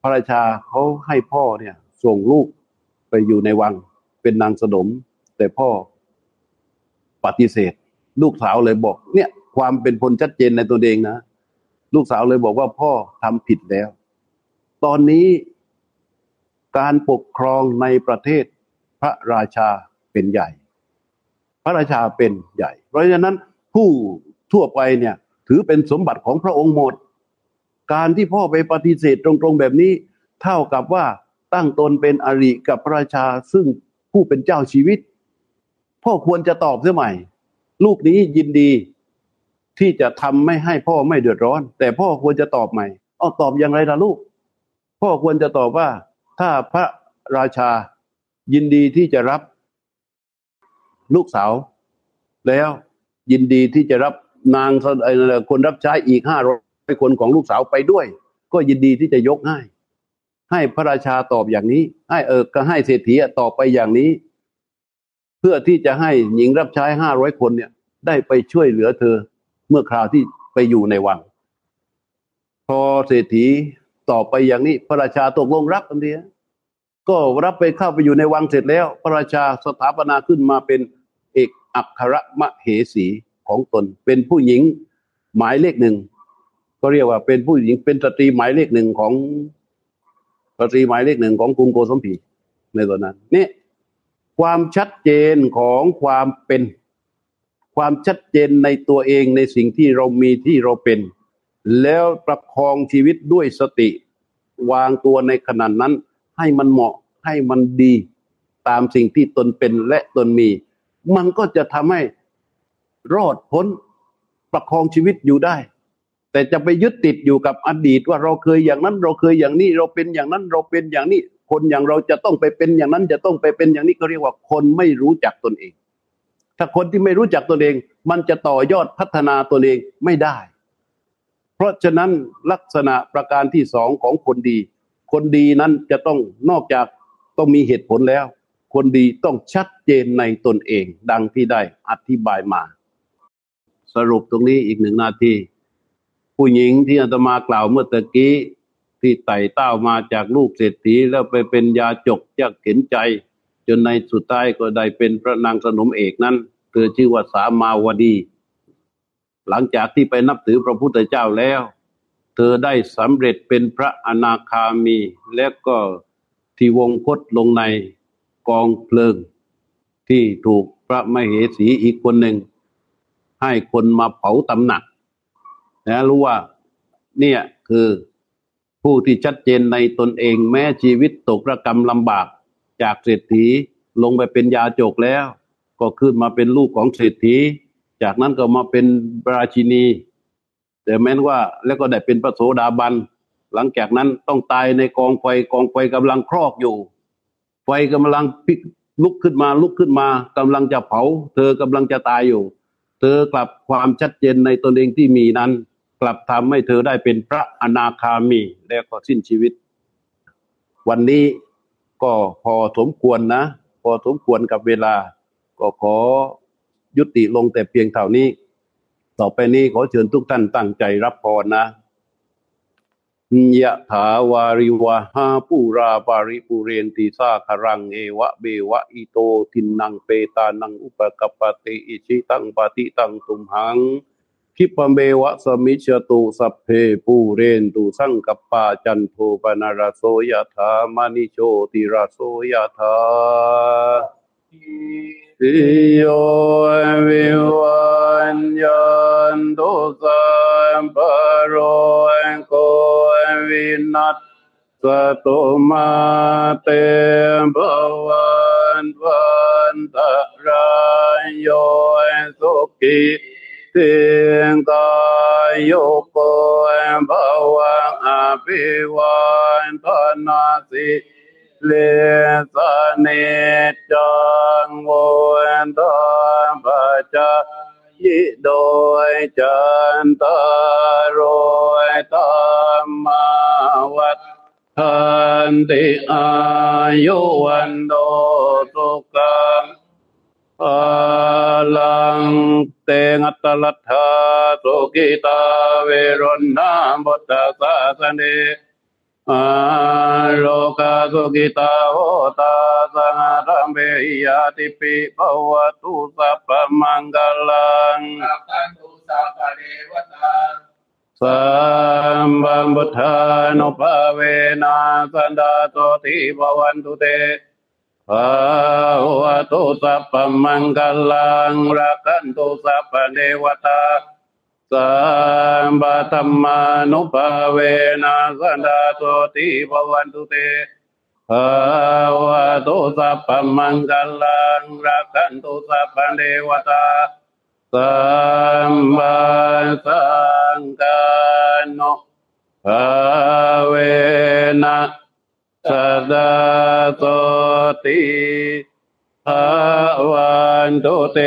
พระราชาเขาให้พ่อเนี่ย ส่งลูกไปอยู่ในวัง เป็นนางสนม แต่พ่อปฏิเสธ ลูกสาวเลยบอก เนี่ย ความเป็นคนชัดเจนในตัวเองนะ ลูกสาวเลยบอกว่าพ่อทำผิดแล้ว ตอนนี้การปกครองในประเทศพระราชาเป็นใหญ่ พระราชาเป็นใหญ่ เพราะฉะนั้นผู้ทั่วไปเนี่ย ถือเป็นสมบัติของพระองค์หมด การที่พ่อไปปฏิเสธตรงๆแบบนี้ เท่ากับว่าตั้งตนเป็นอริกับพระราชาซึ่งผู้เป็นเจ้าชีวิต พ่อควรจะตอบเสียใหม่ ลูกนี้ยินดีที่จะทำไม่ให้พ่อไม่เดือดร้อน แต่พ่อควรจะตอบใหม่เอาตอบอย่างไรล่ะลูก พ่อควรจะตอบว่า ถ้าพระราชายินดีที่จะรับลูกสาว แล้วยินดีที่จะรับนางคนรับใช้อีกห้าร้อย คนของลูกสาวไปด้วย ก็ยินดีที่จะยกให้ ให้พระราชาตอบอย่างนี้ ให้เออก็ให้เศรษฐีตอบไปอย่างนี้ เพื่อที่จะให้หญิงรับใช้ห้าร้อยคนเนี่ย ได้ไปช่วยเหลือเธอเมื่อคราวที่ไปอยู่ในวัง พอเศรษฐีตอบไปอย่างนี้ พระราชาตกลงรับทันทีก็รับไปเข้าไปอยู่ในวังเสร็จแล้ว พระราชาสถาปนาขึ้นมาเป็นเอกอัครมเหสีของตน เป็นผู้หญิงหมายเลขหนึ่ง ก็เรียกว่าเป็นผู้หญิงเป็นสตรีหมายเลขหนึ่งของสตรีหมายเลขหนึ่งของกรุงโกสมพีในตอนนั้นนี่ความชัดเจนของความเป็น ความชัดเจนในตัวเองในสิ่งที่เรามีที่เราเป็น แล้วประคองชีวิตด้วยสติ วางตัวในขณะนั้น ให้มันเหมาะให้มันดีตามสิ่งที่ตนเป็นและตนมี มันก็จะทำให้รอดพ้นประคองชีวิตอยู่ได้ แต่จะไปยึดติดอยู่กับอดีตว่าเราเคยอย่างนั้นเราเคยอย่างนี้เราเป็นอย่างนั้นเราเป็นอย่างนี้ คนอย่างเราจะต้องไปเป็นอย่างนั้นจะต้องไปเป็นอย่างนี้ก็เรียกว่าคนไม่รู้จักตนเอง ถ้าคนที่ไม่รู้จักตนเอง มันจะต่อยอดพัฒนาตนเองไม่ได้ เพราะฉะนั้นลักษณะประการที่สองของคนดี คนดีนั้นจะต้องนอกจากต้องมีเหตุผลแล้ว คนดีต้องชัดเจนในตนเอง ดังที่ได้อธิบายมา สรุปตรงนี้อีกหนึ่งนาที ผู้หญิงที่อาตมากล่าวเมื่อตะกี้ที่ไต่เต้ามาจากลูกเศรษฐีแล้วไปเป็นยาจกยากเข็นใจ จนในสุดท้ายก็ได้เป็นพระนางสนมเอกนั้น เธอชื่อว่าสามาวดี หลังจากที่ไปนับถือพระพุทธเจ้าแล้ว เธอได้สำเร็จเป็นพระอนาคามี และก็ที่วงคตลงในกองเพลิง ที่ถูกพระมเหสีอีกคนหนึ่ง ให้คนมาเผาตำหนัก นะรู้ว่าเนี่ยคือผู้ที่ชัดเจนในตนเองแม้ชีวิตตกระกรรมลำบากจากเศรษฐีลงไปเป็นยาจกแล้ว ก็ขึ้นมาเป็นลูกของเศรษฐี จากนั้นก็มาเป็นราชินี แต่แม้นว่าแล้วก็ได้เป็นพระโสดาบัน หลังจากนั้นต้องตายในกองไฟกองไฟกำลังครอกอยู่ ไฟกำลังพิกลุกขึ้นมาลุกขึ้นมากำลังจะเผา เธอกำลังจะตายอยู่ เธอกลับความชัดเจนในตนเองที่มีนั้น กลับทำให้เธอได้เป็นพระอนาคามีแล้วก็สิ้นชีวิต วันนี้ก็พอสมควรนะ พอสมควรกับเวลา ก็ขอยุติลงแต่เพียงเท่านี้ ต่อไปนี้ขอเชิญทุกท่านตั้งใจรับพรนะยะถาวาริวะหาปูราปาริปุเรนติสาคารังเอวะเบวะอิโตทินนังเปตานังอุปกปติอิชิตังปฏิตังตุมหัง คิปเมวะสมิชตุสัพเพปูเรนตุสังกปาจันโทปนารโสยถามานิโชติราโสยถาสิโยวิวันยันตุสัมปโรโกวินัสสตุมาเตบวันวันตรายโยสุขิเตียงกายโยโกภวังอภิวันทนาสิเลสเนจังโวนทามปัจจยิโดยจันตารยธรรมาวัฏทันติอายุวัน กิตาเวรนาบุตตาสาสเนอาโลกาสุกิตาโหตาสังฆัมเบียติปิภวตุสัพพมังกลังสัพพุสัพพเดวตาสัมบัมบุทานุภาเวนะสันดาโตติภวันตุเตภาวะตุสัพพมังคลังรักันตุสัพพเดวตา สัมปะธรรมานุภาเวนะสันดาโตติภวันตุเตภาวะตุสัพพมังคลังรักันตุสัพพเดวตาสัมมาสังกานุภาเวนะสันดาโตติภาวันตุเต